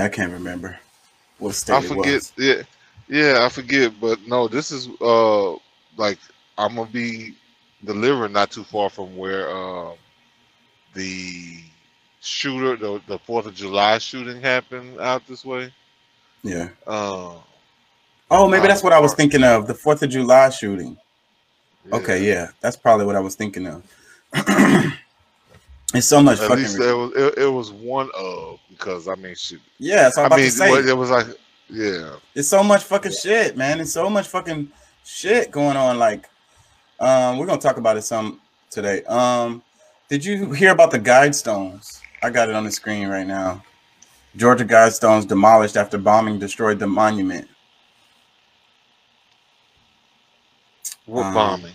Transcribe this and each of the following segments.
Uh, Yeah, I can't remember what state I forget. Yeah, yeah, I forget. But no, this is uh like I'm gonna be delivering not too far from where um the shooter, the the Fourth of July shooting happened out this way. Yeah. Uh, Oh, maybe that's what I was thinking of. The Fourth of July shooting. Yeah. Okay, yeah, that's probably what I was thinking of. it's so much At fucking. least it was it, it was one of because I mean shoot. yeah, that's I about mean to say. it was like yeah. It's so much fucking shit, man. It's so much fucking shit going on. Like, um, we're gonna talk about it some today. Um, did you hear about the guidestones? I got it on the screen right now. Georgia guidestones demolished after bombing destroyed the monument. What Um, bombing?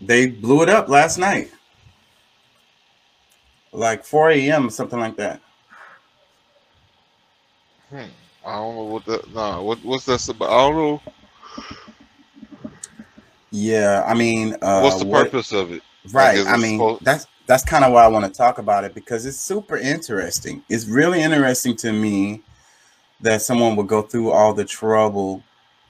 They blew it up last night, like 4 a.m. something like that. Hmm. I don't know what that. Nah, what what's that about? I don't know. Yeah, I mean, uh, What's the what- purpose of it? Right. is I mean, supposed- that's that's kind of why I want to talk about it because it's super interesting. It's really interesting to me that someone would go through all the trouble.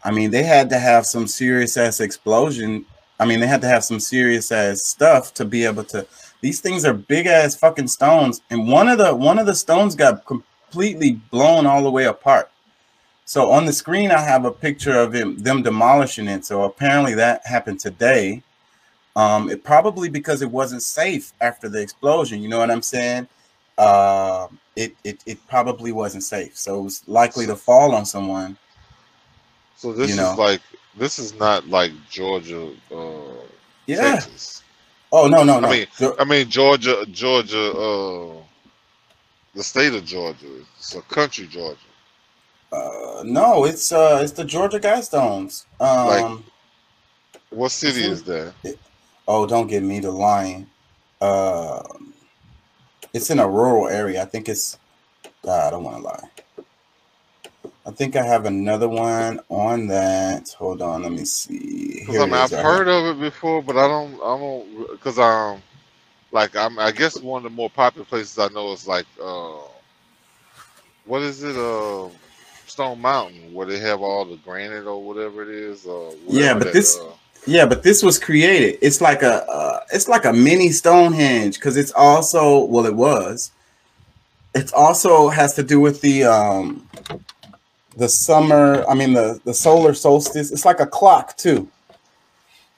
I mean, they had to have some serious ass explosion. I mean, they had to have some serious ass stuff to be able to. These things are big ass fucking stones, and one of the one of the stones got completely blown all the way apart. So on the screen, I have a picture of him, them demolishing it. So apparently that happened today. Um, it probably because it wasn't safe after the explosion. You know what I'm saying? Uh, it, it it probably wasn't safe, so it was likely to fall on someone. So this you know. is like this is not like Georgia, uh, Yeah. Texas. Oh no no no. I mean, I mean Georgia, Georgia, uh, the state of Georgia. It's a country, Georgia. uh, no, it's uh it's the Georgia Guidestones. Um, Like- What city is that? oh, don't get me to lying. Um, it's in a rural area. I think it's. God, I don't want to lie. I think I have another one on that. Hold on, let me see. Because I mean, I've heard of it before, but I don't, I don't, because um, like I'm, I guess one of the more popular places I know is like, uh, what is it, uh, Stone Mountain, where they have all the granite or whatever it is. Uh, Yeah, but that, this- uh, Yeah, but this was created. It's like a uh, it's like a mini Stonehenge because it's also well, it was. It also has to do with the um the summer. I mean the the solar solstice. It's like a clock too.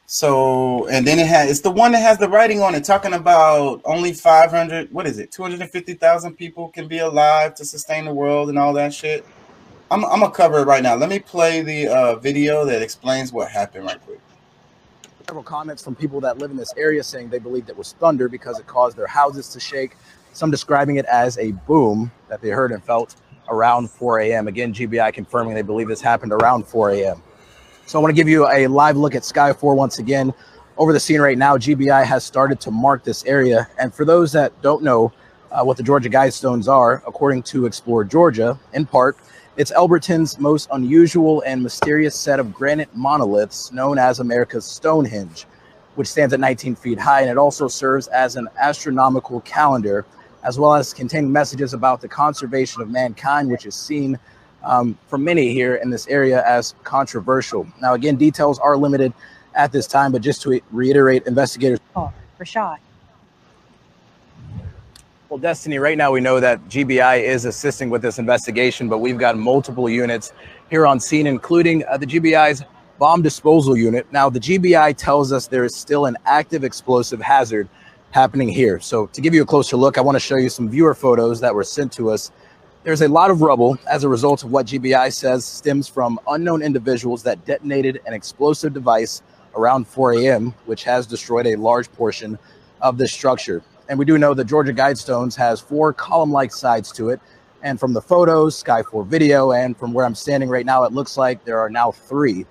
So and then it has it's the one that has the writing on it talking about only five hundred. What is it? Two hundred and fifty thousand people can be alive to sustain the world and all that shit. I'm I'm gonna cover it right now. Let me play the uh, video that explains what happened right quick. several comments from people that live in this area saying they believed it was thunder because it caused their houses to shake. Some describing it as a boom that they heard and felt around 4 a.m. Again, GBI confirming they believe this happened around 4 a.m. So I want to give you a live look at Sky 4 once again. Over the scene right now, GBI has started to mark this area. And for those that don't know uh, what the Georgia Guidestones are, according to Explore Georgia, in part, it's Elberton's most unusual and mysterious set of granite monoliths known as America's Stonehenge, which stands at 19 feet high, and it also serves as an astronomical calendar, as well as containing messages about the conservation of mankind, which is seen um, for many here in this area as controversial. Now, again, details are limited at this time, but just to reiterate, investigators Rashad. Well, Destiny, right now we know that GBI is assisting with this investigation, but we've got multiple units here on scene, including uh, the GBI's bomb disposal unit. Now, the GBI tells us there is still an active explosive hazard happening here. So, to give you a closer look, I want to show you some viewer photos that were sent to us. There's a lot of rubble as a result of what GBI says stems from unknown individuals that detonated an explosive device around 4 a.m., which has destroyed a large portion of this structure. And we do know the Georgia Guidestones has four column-like sides to it. And from the photos, Sky 4 video, and from where I'm standing right now, it looks like there are now three.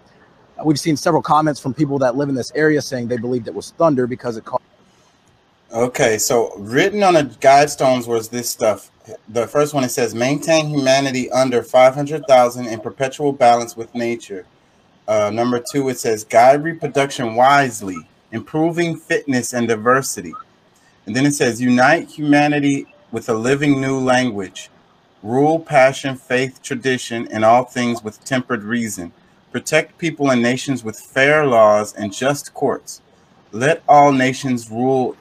We've seen several comments from people that live in this area saying they believed it was thunder because it caused Okay, so written on the guidestones was this stuff. The first one it says maintain humanity under 500,000 in perpetual balance with nature. Uh, number two, it says guide reproduction wisely, improving fitness and diversity. And then it says unite humanity with a living new language, Rule passion, faith, tradition, and all things with tempered reason. Protect people and nations with fair laws and just courts. Let all nations rule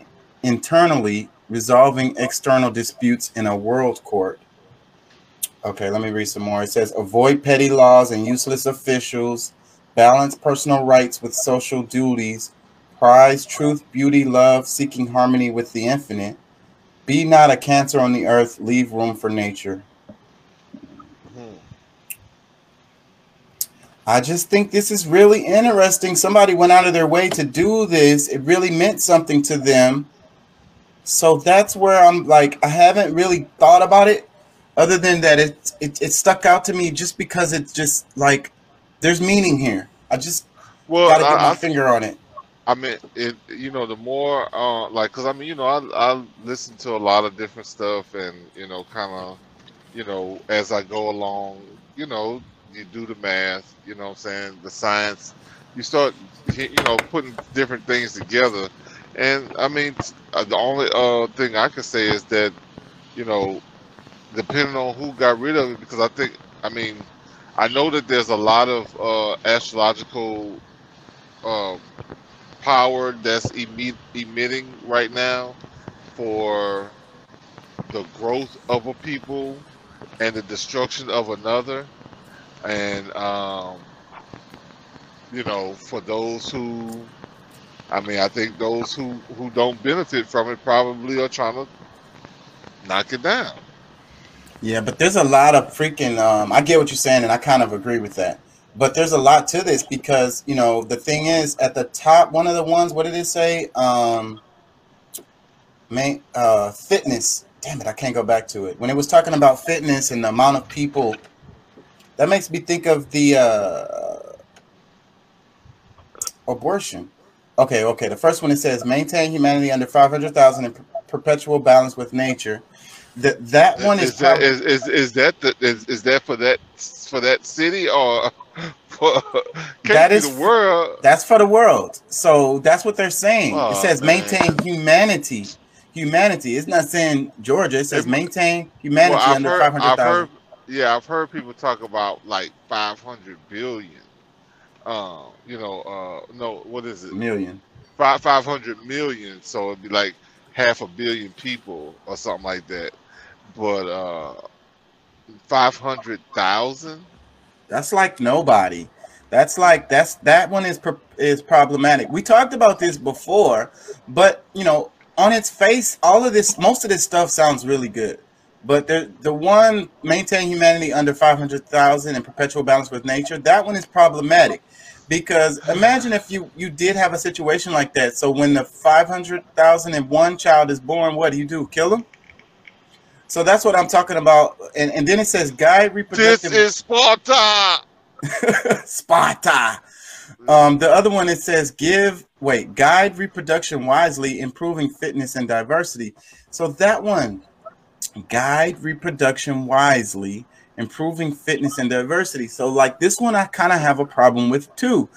internally, resolving external disputes in a world court. Okay, let me read some more. It says avoid petty laws and useless officials, balance personal rights with social duties, prize truth, beauty, love, seeking harmony with the infinite. Be not a cancer on the earth, leave room for nature. Hmm. I just think this is really interesting. Somebody went out of their way to do this. It really meant something to them. So that's where I'm like, I haven't really thought about it other than that it, it, it stuck out to me just because it's just like there's meaning here. I just Well, got to get I, my I finger on it. I mean, it. You know, the more uh, like, cause I mean, you know, I I listen to a lot of different stuff, and you know, kind of, you know, as I go along, you know, you do the math. You know, what I'm saying the science. You start, you know, putting different things together, and I mean, uh, the only uh thing I can say is that, you know, depending on who got rid of it, because I think, I mean, I know that there's a lot of uh, astrological. Um, power that's emit, emitting right now for the growth of a people and the destruction of another and um, you know for those who i mean i think those who who don't benefit from it probably are trying to knock it down Yeah, but there's a lot of freaking. Um, I get what you're saying, and I kind of agree with that. But there's a lot to this because you know the thing is at the top. One of the ones. What did it say? Um, main uh, fitness. Damn it, I can't go back to it. When it was talking about fitness and the amount of people, that makes me think of the uh, abortion. Okay, okay. The first one it says maintain humanity under five hundred thousand in per- perpetual balance with nature. That that one is is that probably is, is, is that the, is, is that for that for that city or for That is the world That's for the world. So that's what they're saying. It oh says man maintain humanity. Humanity. It's not saying Georgia. It It says m- maintain humanity I've under heard, five hundred I've thousand. heard, yeah, I've heard people talk about like 500 billion. Uh, you know, uh, no, what is it? Million. Five 500 million. So it'd be like half a billion people or something like that. But uh, 500,000. That's like nobody. That's like that's that one is is problematic. We talked about this before, but you know, on its face, all of this, most of this stuff sounds really good. But the the one maintain humanity under five hundred thousand and perpetual balance with nature, that one is problematic because imagine if you you did have a situation like that. So when the five hundred thousand and one child is born, what do you do? Kill them? So that's what I'm talking about. And and then it says guide reproduction. This is Sparta. Sparta. Um, the other one it says give wait guide reproduction wisely, improving fitness and diversity. So that one, guide reproduction wisely, improving fitness and diversity. So like this one, I kind of have a problem with too,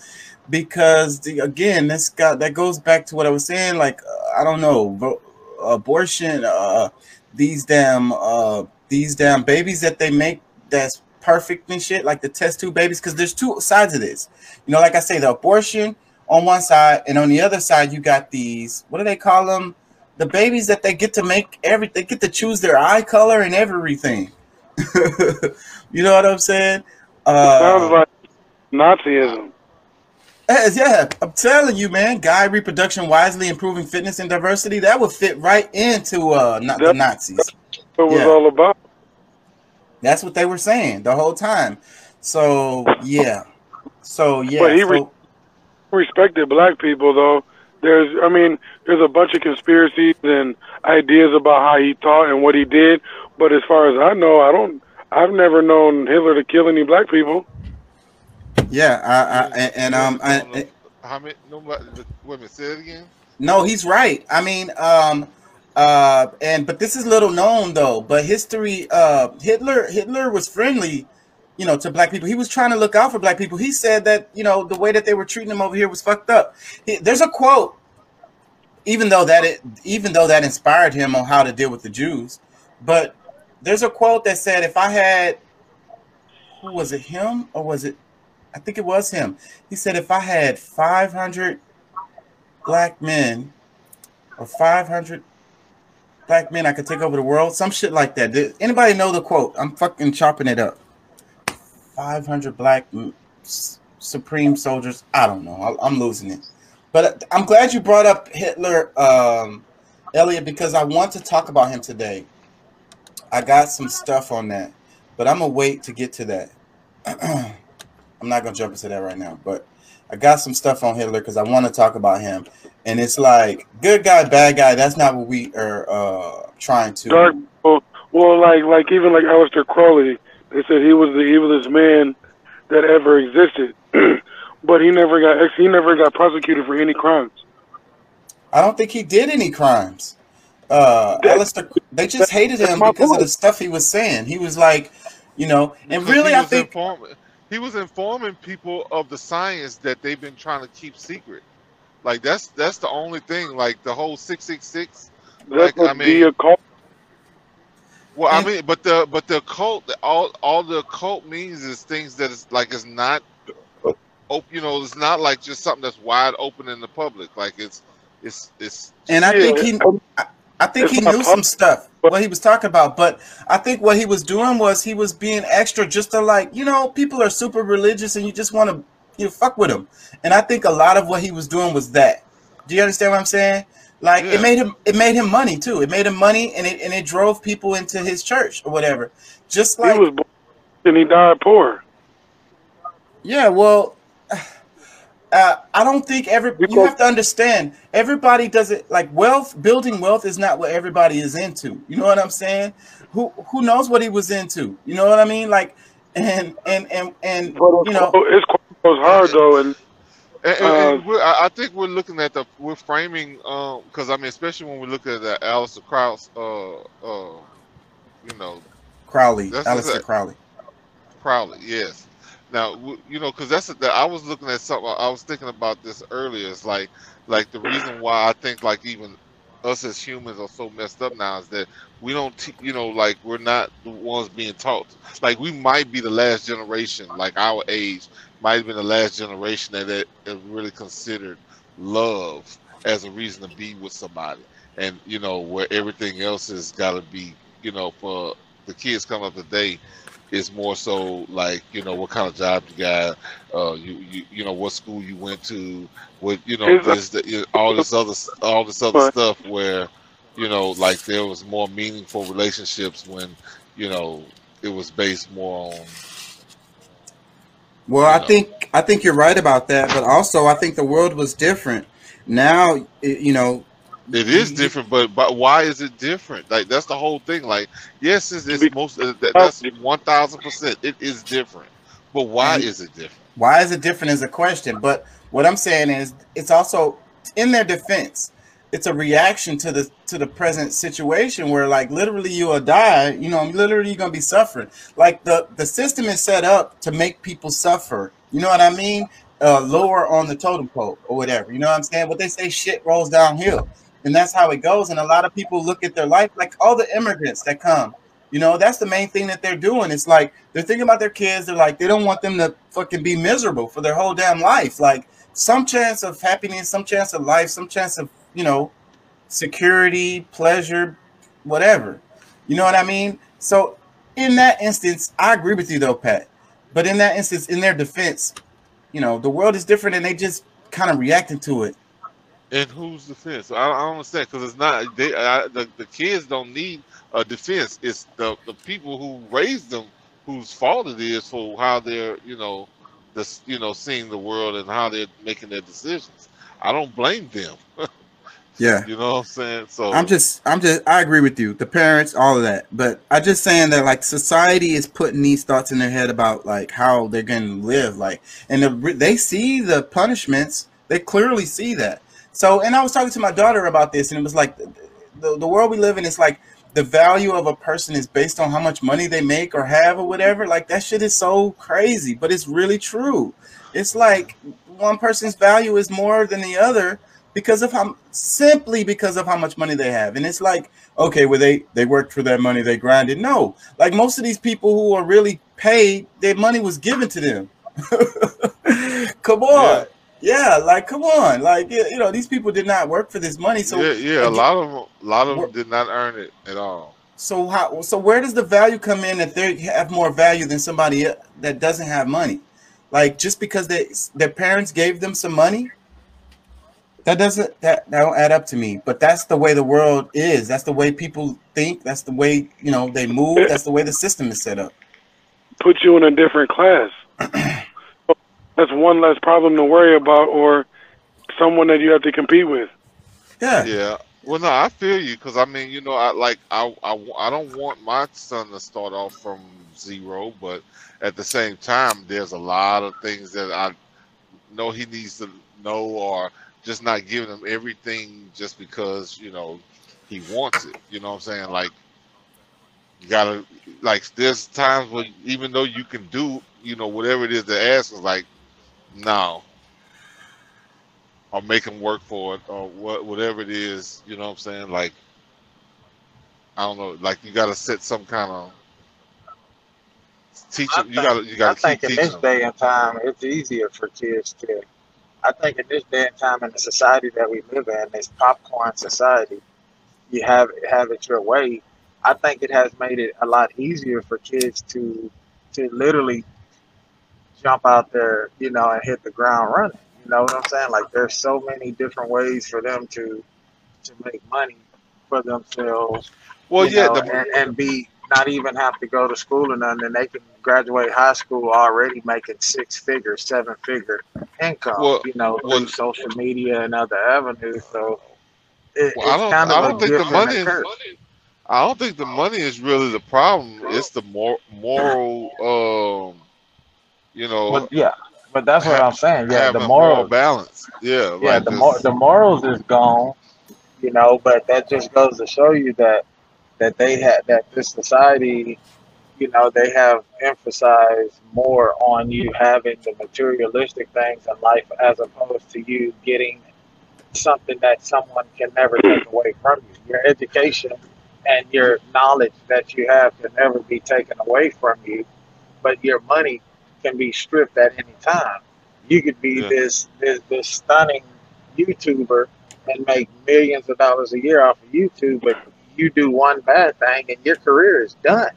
because the, again, this got that goes back to what I was saying. Like uh, I don't know, abortion, uh, these damn uh, these damn babies that they make that's perfect and shit, like the test tube babies, because there's two sides of this. You know, like I say, the abortion on one side, and on the other side, you got these. What do they call them? The babies that they get to make every. They get to choose their eye color and everything. you know what I'm saying? It sounds Uh, like Nazism. eh, yeah, I'm telling you, man. Guide reproduction wisely, improving fitness and diversity. That would fit right into uh, not the That's Nazis. what it was all about. That's what they were saying the whole time. So yeah. So yeah. But he re- respected black people, though. There's, I mean, there's a bunch of conspiracies and ideas about how he thought and what he did. But as far as I know, I don't. I've never known Hitler to kill any black people. yeah. I, I and, and um. ever know I, no, how many? Nobody. Wait a minute. Say it again. No, he's right. I mean, um, uh, and but this is little known though. But history, uh, Hitler, Hitler was friendly, you know, to black people. He was trying to look out for black people. He said that you know the way that they were treating him over here was fucked up. He, there's a quote, even though that it, even though that inspired him on how to deal with the Jews, but there's a quote that said, if I had, who was it, him or was it? I think it was him. He said, if I had 500 black men or 500 black men, I could take over the world. Some shit like that. Did anybody know the quote? I'm fucking chopping it up. 500 black supreme soldiers. I don't know. I'm losing it. But I'm glad you brought up Hitler, um, Elliot, because I want to talk about him today. I got some stuff on that, but I'm gonna wait to get to that. I'm not gonna jump into that right now, but I got some stuff on Hitler because I want to talk about him. And it's like good guy, bad guy. That's not what we are uh, trying to. Dark. Well, well, like like even like Aleister Crowley, they said he was the evilest man that ever existed, but he never got he never got prosecuted for any crimes. I don't think he did any crimes. Uh, that, Aleister, they just hated him because point. of the stuff he was saying. He was like, you know, and because really, I think informing, he was informing people of the science that they've been trying to keep secret. Like that's that's the only thing. Like the whole six six six. Like I mean, well, I mean, but the but the cult, all all the cult means is things that is like it's not, open. You know, it's not like just something that's wide open in the public. Like it's it's it's. And I think he, I think he knew some stuff what he was talking about, but I think what he was doing was he was being extra just to like you know people are super religious and you just want to you fuck with them, and I think a lot of what he was doing was that. Do you understand what I'm saying? Like yeah. it made him it made him money too. It made him money and it and it drove people into his church or whatever. Just like he was born and he died poor. Yeah, well uh, I don't think every because, you have to understand everybody does it like wealth building wealth is not what everybody is into. You know what I'm saying? Who who knows what he was into? You know what I mean? Like and and and and you know it's quite hard though and and, and, uh, I think we're looking at the we're framing because um, I mean, especially when we look at the Aleister Krauss, uh, uh, you know, Crowley, Aleister Crowley, Crowley, yes. Now, you know, because that's a, I was looking at something. I was thinking about this earlier. It's like, like the reason why I think like even us as humans are so messed up now is that we don't, you know, like we're not the ones being taught. Like we might be the last generation, like our age, might have been the last generation that it, it really considered love as a reason to be with somebody, and you know where everything else has got to be, you know, for the kids coming up today is more so like you know what kind of job you got, uh, you you you know what school you went to, what you know this the, you know, all this other all this other stuff where you know like there was more meaningful relationships when you know it was based more on well, I think I think you're right about that, but also I think the world was different. Now, you know, it is different, but but why is it different? Like that's the whole thing. Like yes, it's, it's most uh, that's one thousand percent. It is different, but why is it different? Why is it different is a question. But what I'm saying is, it's also in their defense it's a reaction to the to the present situation where like literally you will die you know literally you're gonna be suffering like the the system is set up to make people suffer you know what i mean uh lower on the totem pole or whatever you know what i'm saying but they say shit rolls downhill and that's how it goes and a lot of people look at their life like all the immigrants that come you know that's the main thing that they're doing it's like they're thinking about their kids they're like they don't want them to fucking be miserable for their whole damn life like some chance of happiness some chance of life some chance of you know, security, pleasure, whatever. You know what I mean? So in that instance, I agree with you though, Pat. But in that instance, in their defense, you know, the world is different and they just kind of reacting to it. And whose defense? I, I don't understand because it's not they. I, the the kids don't need a defense. It's the the people who raised them whose fault it is for how they're you know, this you know seeing the world and how they're making their decisions. I don't blame them. Yeah. You know what I'm saying? So I'm just I'm just I agree with you. The parents, all of that. But I just saying that like society is putting these thoughts in their head about like how they're going to live like and the, they see the punishments. They clearly see that. So and I was talking to my daughter about this and it was like the, the world we live in is like the value of a person is based on how much money they make or have or whatever. Like that shit is so crazy, but it's really true. It's like one person's value is more than the other because of how simply because of how much money they have. And it's like, okay, well they they worked for that money, they grinded. No, like most of these people who are really paid, their money was given to them. come on. Yeah. Like come on, like you know, these people did not work for this money. So yeah, yeah, a lot of them, a lot of them did not earn it at all. so how so where does the value come in if they have more value than somebody that doesn't have money? Like just because they their parents gave them some money, that doesn't that, that don't add up to me. But that's the way the world is. That's the way people think. That's the way you know they move. That's the way the system is set up. Put you in a different class. That's one less problem to worry about, or someone that you have to compete with. Yeah. Yeah. Well, no, I feel you because I mean, you know, I like I, I I don't want my son to start off from zero, but at the same time, there's a lot of things that I know he needs to know, or just not giving him everything just because you know he wants it. You know what I'm saying? Like you gotta like there's times where even though you can do you know whatever it is they ask is like no or make them work for it or what whatever it is you know what i'm saying like i don't know like you gotta set some kind of teach I them you gotta you I gotta keep think in this them day and time, it's easier for kids to. I think in this day and time, in the society that we live in, this popcorn society, you have have it your way. I think it has made it a lot easier for kids to to literally jump out there, you know, and hit the ground running. You know what I'm saying? Like there's so many different ways for them to to make money for themselves well yeah know, the and, and be not even have to go to school or nothing. And they can graduate high school already making six figure, seven figure income, well you know, well through social media and other avenues. So it, well i don't kind i of a don't think the money is i don't think the money is really the problem it's the more moral um you know But yeah, but that's what ha- I'm saying. Yeah, the moral balance yeah Yeah, like the mor- the morals is gone, you know. But that just goes to show you that that they had that this society you know, they have emphasized more on you having the materialistic things in life as opposed to you getting something that someone can never take away from you. Your education and your knowledge that you have can never be taken away from you, but your money can be stripped at any time. You could be yeah. this this, this stunning YouTuber and make millions of dollars a year off of YouTube, but you do one bad thing and your career is done.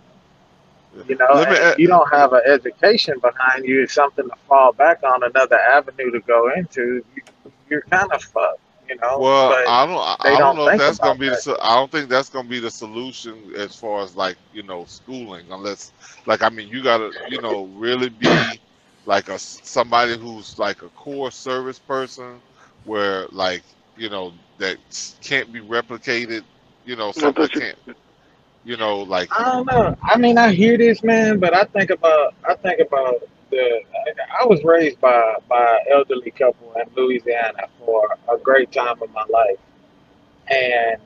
You know, me if you don't have an education behind you, something to fall back on, another avenue to go into, you, you're kind of fucked, you know. Well, But I don't. I don't don't know if that's gonna be the. that. so- I don't think that's gonna be the solution as far as like you know schooling, unless like I mean you gotta you know really be like a somebody who's like a core service person, where like you know that can't be replicated. You know I something that you, can't. You know like I don't know. I mean, I hear this, man, but I think about, I think about the. I was raised by by an elderly couple in Louisiana for a great time of my life, and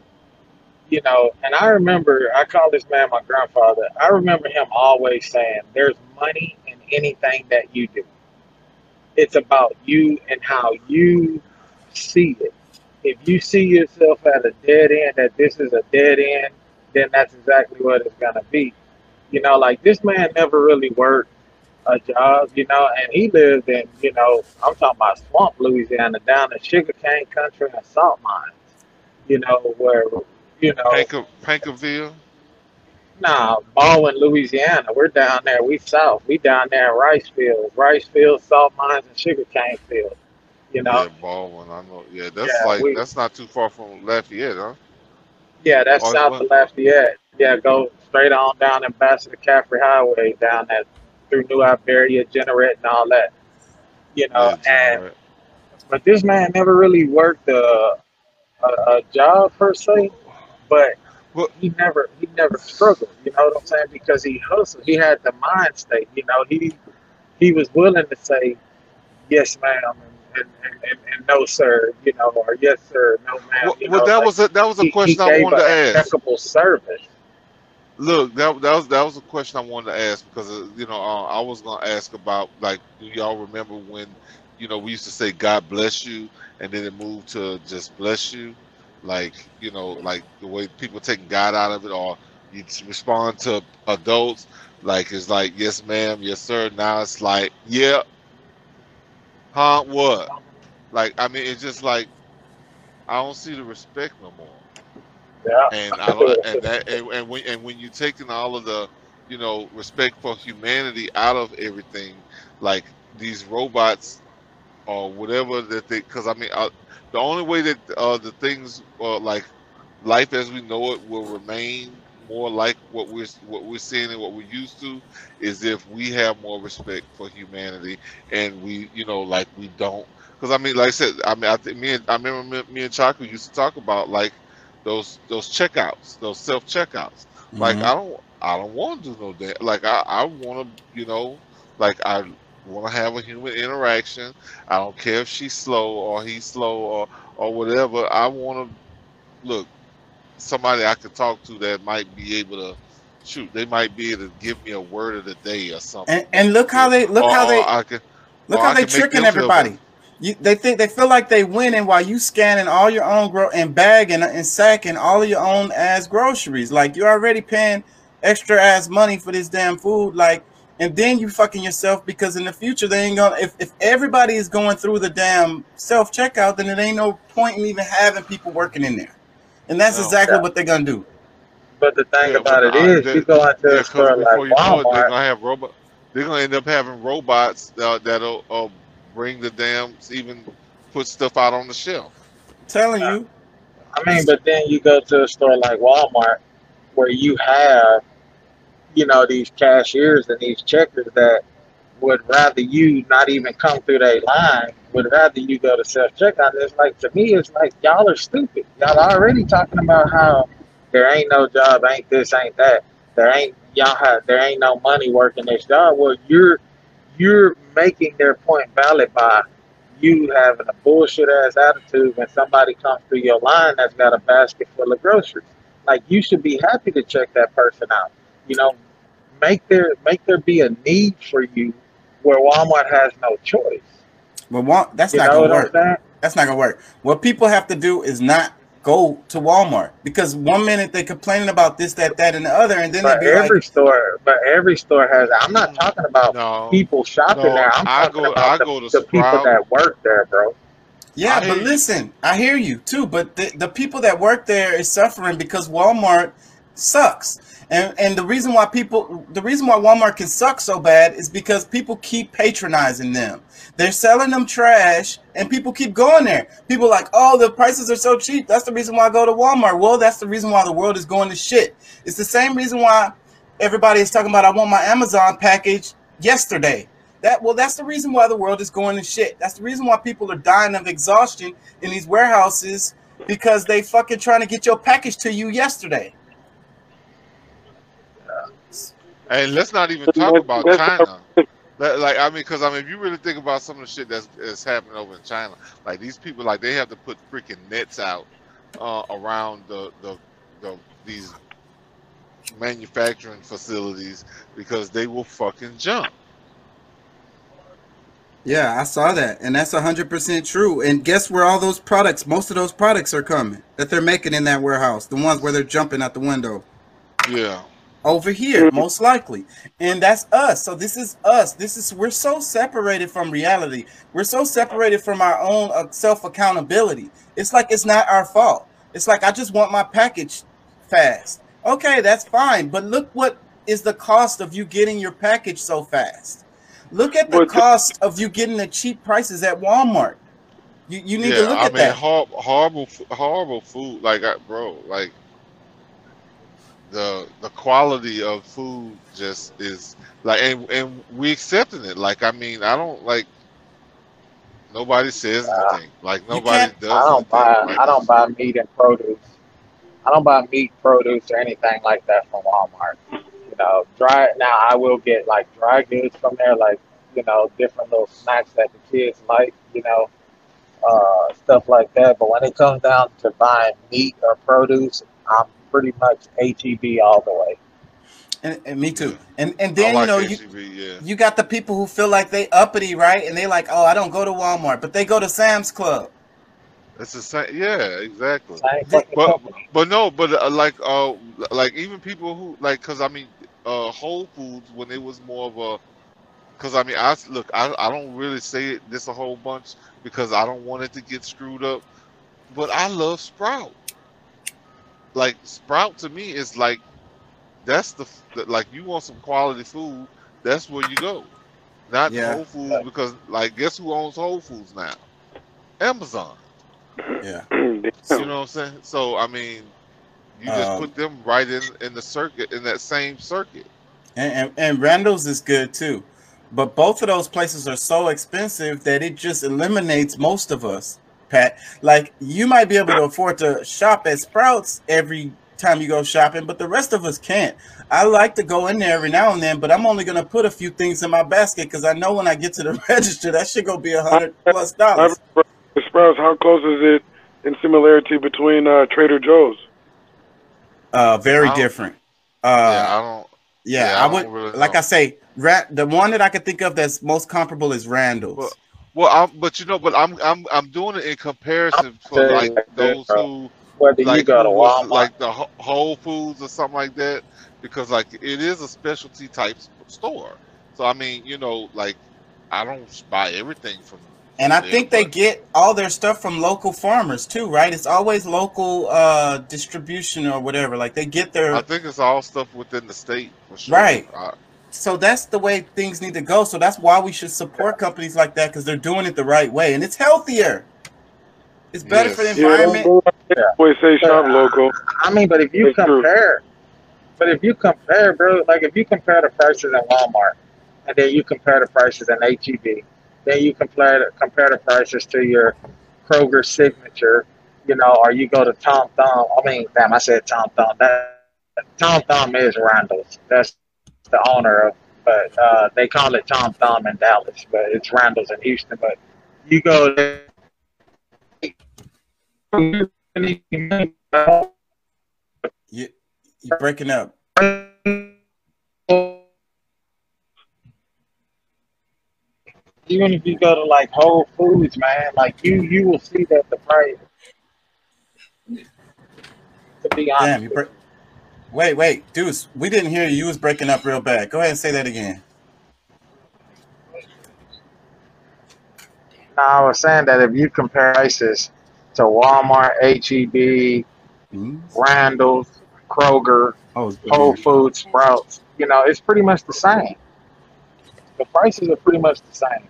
you know, and I remember, I call this man my grandfather. I remember him always saying, "There's money in anything that you do." It's about you and how you see it. If you see yourself at a dead end, that this is a dead end, then that's exactly what it's gonna be. You know, like this man never really worked a job, you know, and he lived in, you know, I'm talking about swamp Louisiana, down in sugarcane country and salt mines, you know, where, you know, Panker, Pankerville. Nah, Baldwin, Louisiana. We're down there. We south. We down there in rice fields, rice fields, salt mines, and sugarcane fields. You know. Yeah, Baldwin. I know. Yeah, that's Yeah, like we. that's not too far from Lafayette, huh? Yeah, that's south of Lafayette. Yeah, go straight on down Ambassador Caffery Highway, down that through New Iberia, Jeanerette, and all that. You know, Yeah, and but this man never really worked a a, a job per se, but Well, he never he never struggled. You know what I'm saying? Because he hustled. He had the mind state. You know, he he was willing to say yes, ma'am, and, and, and, and no, sir. You know, or yes, sir, no, ma'am. well, well, know, that like was a that was a question I wanted to ask. impeccable service. Look, that that was that was a question I wanted to ask because uh, you know uh, I was gonna ask about like do y'all remember when you know, we used to say God bless you, and then it moved to just bless you, like you know, like the way people taking God out of it, or you respond to adults, like it's like yes ma'am, yes sir. Now it's like yeah, huh, what? Like I mean, it's just like I don't see the respect no more Yeah. and I and that and, and when and when you're taking all of the you know respect for humanity out of everything, like these robots or whatever that they because I mean uh, the only way that uh, the things uh, like life as we know it will remain more like what we're what we're seeing and what we're used to is if we have more respect for humanity and we you know like we don't because I mean like I said I mean I think me and I remember me, me and Chaka used to talk about like those those checkouts those self checkouts like Mhm. I don't I don't want to do no that like I I want to you know like I want to have a human interaction I don't care if she's slow or he's slow or or whatever I want to look somebody I could talk to that might be able to shoot. They might be able to give me a word of the day or something. And and look how they look or, how they I could, look how I they tricking feel everybody. better. You, they think they feel like they winning while you scanning all your own gro and bagging and sacking all of your own ass groceries. Like you're already paying extra ass money for this damn food. Like, and then you fucking yourself because in the future they ain't gonna. If if everybody is going through the damn self checkout, then it ain't no point in even having people working in there. And that's No. exactly Yeah. what they're gonna do. But the thing Yeah, about but it I, is, that, you go into yeah, a store like before you know it, they're gonna have robot. They're gonna end up having robots uh, that'll uh, bring the damn even put stuff out on the shelf. telling you. I mean, but then you go to a store like Walmart where you have, you know, these cashiers and these checkers that would rather you not even come through their line, would rather you go to self checkout. It's like to me, it's like y'all are stupid. Y'all already talking about how there ain't no job, ain't this, ain't that. There ain't y'all have there ain't no money working this job. Well, you're you're making their point valid by you having a bullshit ass attitude when somebody comes through your line that's got a basket full of groceries. Like you should be happy to check that person out. You know, make there make there be a need for you where Walmart has no choice. But Wal- that's You not gonna work. That's not gonna work. What people have to do is not go to Walmart because one minute they're complaining about this, that, that, and the other, and then they But be like, every store, but every store has. I'm not talking about No, people shopping no, there. I'm I talking go about I the, go to the people that work there, bro. "Yeah, I but hear you. listen, I hear you too." But the, the people that work there is suffering because Walmart sucks, and and the reason why people, the reason why Walmart can suck so bad is because people keep patronizing them. They're selling them trash, and people keep going there. People like, "Oh, the prices are so cheap. That's the reason why I go to Walmart." Well, that's the reason why the world is going to shit. It's the same reason why everybody is talking about I want my Amazon package yesterday. That well, that's the reason why the world is going to shit. That's the reason why people are dying of exhaustion in these warehouses because they fucking trying to get your package to you yesterday. And let's not even talk about China. Like, like, I mean, because I mean, if you really think about some of the shit that's, that's happening over in China, like these people, like they have to put freaking nets out uh, around the, the the these manufacturing facilities because they will fucking jump. Yeah, I saw that, and that's hundred percent true. And guess where all those products, most of those products are coming that they're making in that warehouse, the ones where they're jumping out the window. Yeah. Over here most likely. And that's us. So this is us. This is we're so separated from reality. We're so separated from our own uh, self accountability it's like it's not our fault. It's like i just want my package fast. Okay that's fine. But look what is the cost of you getting your package so fast. Look at the cost of you getting the cheap prices at walmart. You, you need yeah, to look I at mean, that. hor- horrible, f- horrible food. Like, I, bro, like the the quality of food just is like, and and we accepting it. Like, I mean, I don't like nobody says Uh, anything. Like nobody does. I don't anything. buy Like, I don't buy meat and produce. I don't buy meat, produce, or anything like that from Walmart. You know, dry now I will get like dry goods from there, like you know, different little snacks that the kids like, you know, uh, stuff like that. But when it comes down to buying meat or produce, I'm pretty much HEB all the way. And, and me too. And and I then you like know you Yeah. you got the people who feel like they uppity, right? And they like, oh, I don't go to Walmart, but they go to Sam's Club. It's the same. Yeah, exactly. Same They- fucking But but no, but uh, like uh like even people who like because I mean uh Whole Foods when it was more of a because I mean I look I I don't really say it this a whole bunch because I don't want it to get screwed up, but I love Sprout. Like Sprout to me is like that's the, like you want some quality food that's where you go, not Yeah. Whole Foods because like guess who owns Whole Foods now? Amazon. Yeah. You know what I'm saying? So I mean, you just Um, put them right in in the circuit in that same circuit. And, and and Randall's is good too. But both of those places are so expensive that it just eliminates most of us, Pat. Like you might be able to afford to shop at Sprouts every time you go shopping, but the rest of us can't. I like to go in there every now and then, but I'm only gonna put a few things in my basket because I know when I get to the register, that shit gonna be a hundred plus dollars. The Sprouts, how close is it in similarity between uh, Trader Joe's? Uh, very I don't- different. yeah, Uh, I don't. yeah, yeah, I I would don't really like know. I say, Ra- the one that I could think of that's most comparable is Randall's. Well, well, I'm, but you know, but I'm I'm I'm doing it in comparison for saying like like those who Whether like go to who was Walmart, like the Whole Foods or something like that, because like it is a specialty type store. So I mean, you know, like I don't buy everything from. And I there, think they get all their stuff from local farmers too, right? It's always local uh distribution or whatever. Like they get their I think it's all stuff within the state for sure. Right. I, so that's the way things need to go. So that's why we should support companies like that because they're doing it the right way and it's healthier. It's better for the Yes. Yeah, environment. they always say shop uh, local. I mean, but if you That's true. compare, but if you compare, bro, like if you compare the prices in Walmart, and then you compare the prices in HEB, then you compare compare the prices to your Kroger signature, you know, or you go to Tom Thumb. I mean, damn, I said Tom Thumb. That Tom Thumb is Randall's. That's the owner of, but uh, they call it Tom Thumb in Dallas, but it's Randall's in Houston. But you go there. You, you're breaking up. even if you go to like Whole Foods, man, like you you will see that the price. To be honest, Damn. Wait, wait, Deuce, we didn't hear you. You was breaking up real bad. Go ahead and say that again. no, I was saying that if you compare prices to Walmart, HEB, Hmm? Randall's, Kroger, Oh, Whole Foods, Sprouts, you know, it's pretty much the same. The prices are pretty much the same.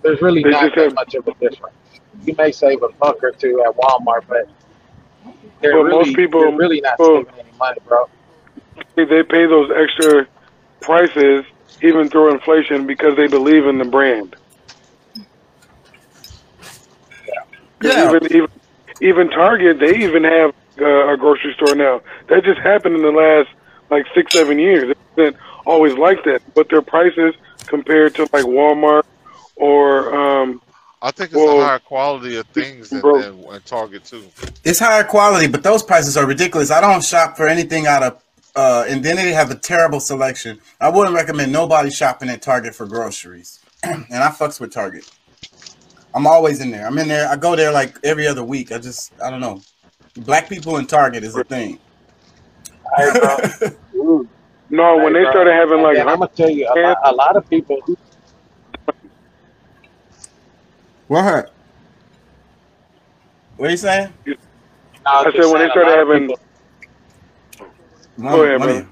There's really They not that much of a difference. You may save a buck or two at Walmart, but they're But really, most people- they're really not well- saving money, bro. They pay those extra prices even through inflation because they believe in the brand. Yeah. Even even even Target, they even have uh, a grocery store now. That just happened in the last like six seven years. It always like that, but their prices compared to like Walmart or um, I think it's Well, a higher quality of things than, than, than Target too. It's higher quality, but those prices are ridiculous. I don't shop for anything out of, uh, and then they have a terrible selection. I wouldn't recommend nobody shopping at Target for groceries, and I fucks with Target. I'm always in there. I'm in there. I go there like every other week. I just, I don't know. Black people in Target is a thing. No when they started having like and I'm gonna tell you, a lot, a lot of people. What? What are you saying? I I said when they started having One, Go ahead, one of you.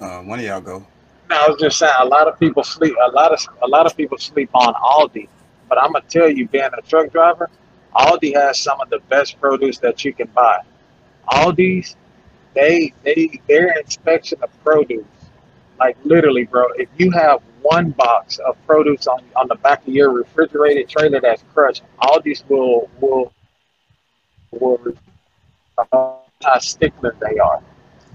Uh, one of y'all go. No, I was just saying a lot of people sleep. A lot of a lot of people sleep on Aldi, but I'm gonna tell you, being a truck driver, Aldi has some of the best produce that you can buy. Aldi's, they they their inspection of produce, like literally, bro. If you have one box of produce on on the back of your refrigerated trailer that's crushed, Aldi's will will will uh, how stickler they are.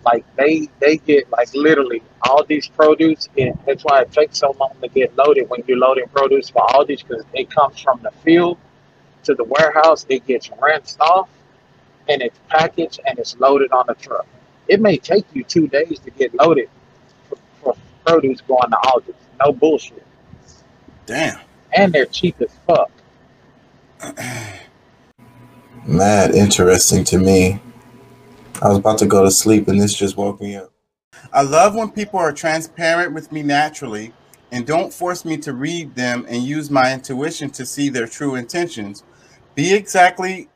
Like they they get like literally all these produce, and that's why it takes so long to get loaded when you're loading produce for Aldi's because it comes from the field to the warehouse. It gets rinsed off, and it's packaged and it's loaded on the truck. It may take you two days to get loaded produce going to August. No bullshit. Damn. And they're cheap as fuck. Mad interesting to me. I was about to go to sleep and this just woke me up. I love when people are transparent with me naturally and don't force me to read them and use my intuition to see their true intentions. Be exactly